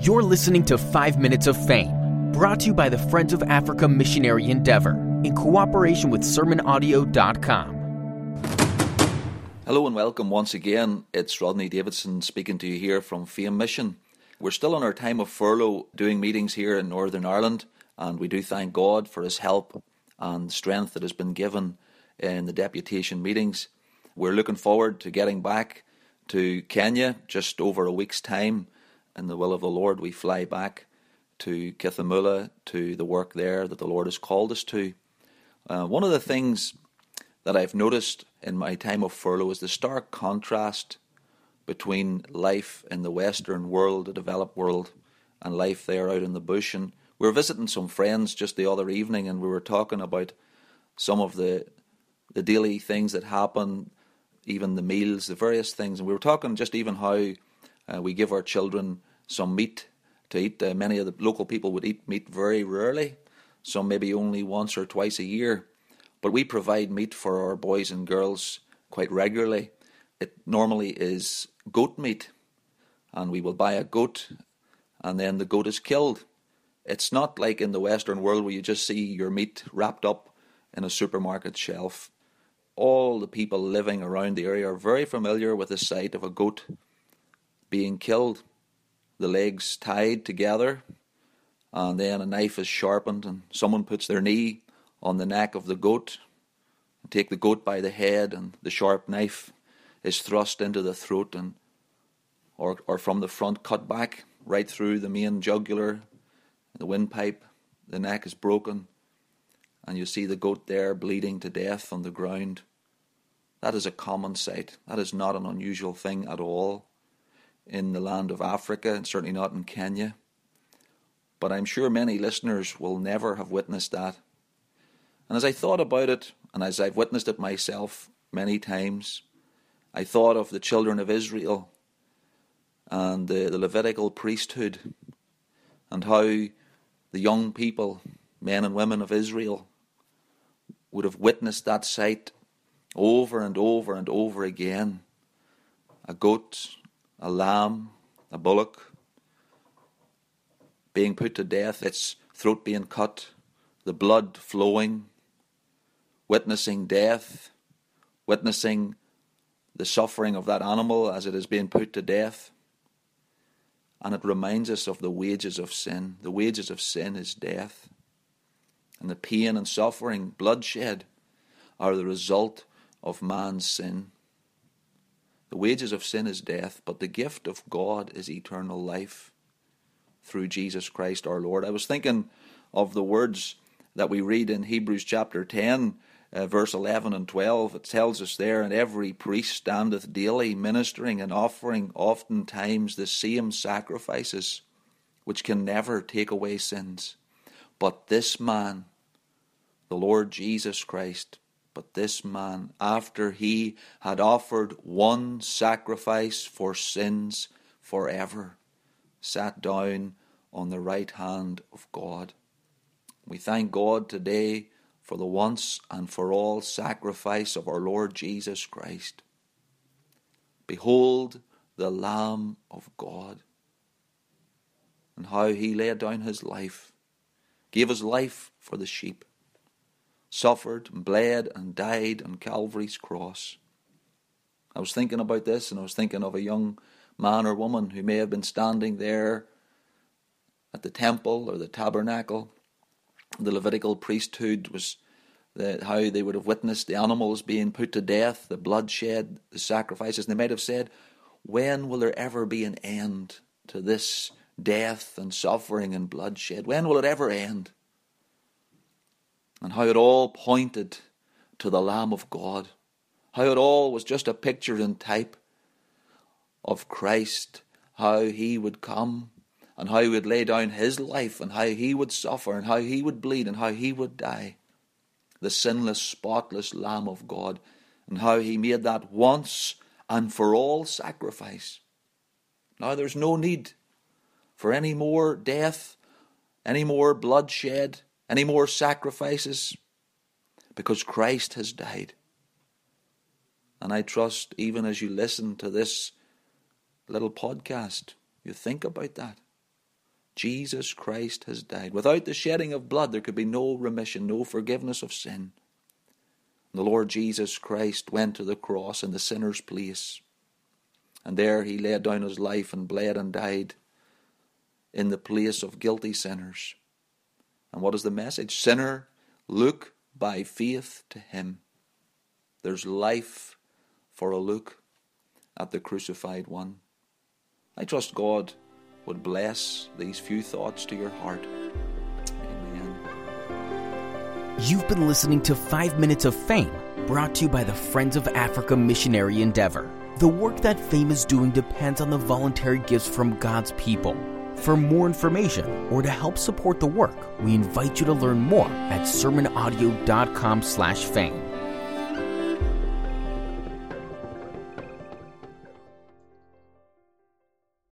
You're listening to 5 Minutes of Fame, brought to you by the Friends of Africa Missionary Endeavor in cooperation with SermonAudio.com. Hello and welcome once again. It's Rodney Davidson speaking to you here from Fame Mission. We're still on our time of furlough doing meetings here in Northern Ireland, and we do thank God for His help and strength that has been given in the deputation meetings. We're looking forward to getting back to Kenya just over a week's time. In the will of the Lord, we fly back to Kithamula to the work there that the Lord has called us to. Uh, one of the things that I've noticed in my time of furlough is the stark contrast between life in the Western world, the developed world, and life there out in the bush. And we were visiting some friends just the other evening, and we were talking about some of the the daily things that happen, even the meals, the various things. And we were talking just even how uh, we give our children some meat to eat. Uh, many of the local people would eat meat very rarely, some maybe only once or twice a year. But we provide meat for our boys and girls quite regularly. It normally is goat meat, and we will buy a goat, and then the goat is killed. It's not like in the Western world where you just see your meat wrapped up in a supermarket shelf all the people living around the area are very familiar with the sight of a goat being killed, the legs tied together, and then a knife is sharpened, and someone puts their knee on the neck of the goat, take the goat by the head, and the sharp knife is thrust into the throat and or, or from the front cut back right through the main jugular, the windpipe, the neck is broken, and you see the goat there bleeding to death on the ground. That is a common sight. That is not an unusual thing at all in the land of Africa, and certainly not in Kenya. But I'm sure many listeners will never have witnessed that. And as I thought about it, and as I've witnessed it myself many times, I thought of the children of Israel and the, the Levitical priesthood and how the young people, men and women of Israel, would have witnessed that sight over and over and over again. A goat, a lamb, a bullock being put to death, its throat being cut, the blood flowing, witnessing death, witnessing the suffering of that animal as it is being put to death. And it reminds us of the wages of sin. The wages of sin is death. And the pain and suffering, bloodshed, are the result of man's sin. The wages of sin is death, but the gift of God is eternal life through Jesus Christ our Lord. I was thinking of the words that we read in Hebrews chapter 10, uh, verse 11 and 12. It tells us there, And every priest standeth daily ministering and offering oftentimes the same sacrifices, which can never take away sins. But this man, the Lord Jesus Christ, but this man, after he had offered one sacrifice for sins forever, sat down on the right hand of God. We thank God today for the once and for all sacrifice of our Lord Jesus Christ. Behold the Lamb of God, and how he laid down his life, gave his life for the sheep suffered and bled and died on Calvary's cross. I was thinking about this and I was thinking of a young man or woman who may have been standing there at the temple or the tabernacle. The Levitical priesthood was the, how they would have witnessed the animals being put to death, the bloodshed, the sacrifices. And they might have said, When will there ever be an end to this death and suffering and bloodshed? When will it ever end? And how it all pointed to the Lamb of God, how it all was just a picture and type of Christ, how he would come and how he would lay down his life and how he would suffer and how he would bleed and how he would die. The sinless, spotless Lamb of God, and how he made that once and for all sacrifice. Now there's no need for any more death, any more bloodshed, any more sacrifices because Christ has died. And I trust, even as you listen to this little podcast, you think about that. Jesus Christ has died. Without the shedding of blood, there could be no remission, no forgiveness of sin. The Lord Jesus Christ went to the cross in the sinner's place. And there he laid down his life and bled and died in the place of guilty sinners. And what is the message? Sinner, look by faith to him. There's life for a look at the crucified one. I trust God would bless these few thoughts to your heart. Amen. You've been listening to 5 Minutes of Fame, brought to you by the Friends of Africa Missionary Endeavor. The work that Fame is doing depends on the voluntary gifts from God's people. For more information or to help support the work, we invite you to learn more at sermonaudio.com slash fame.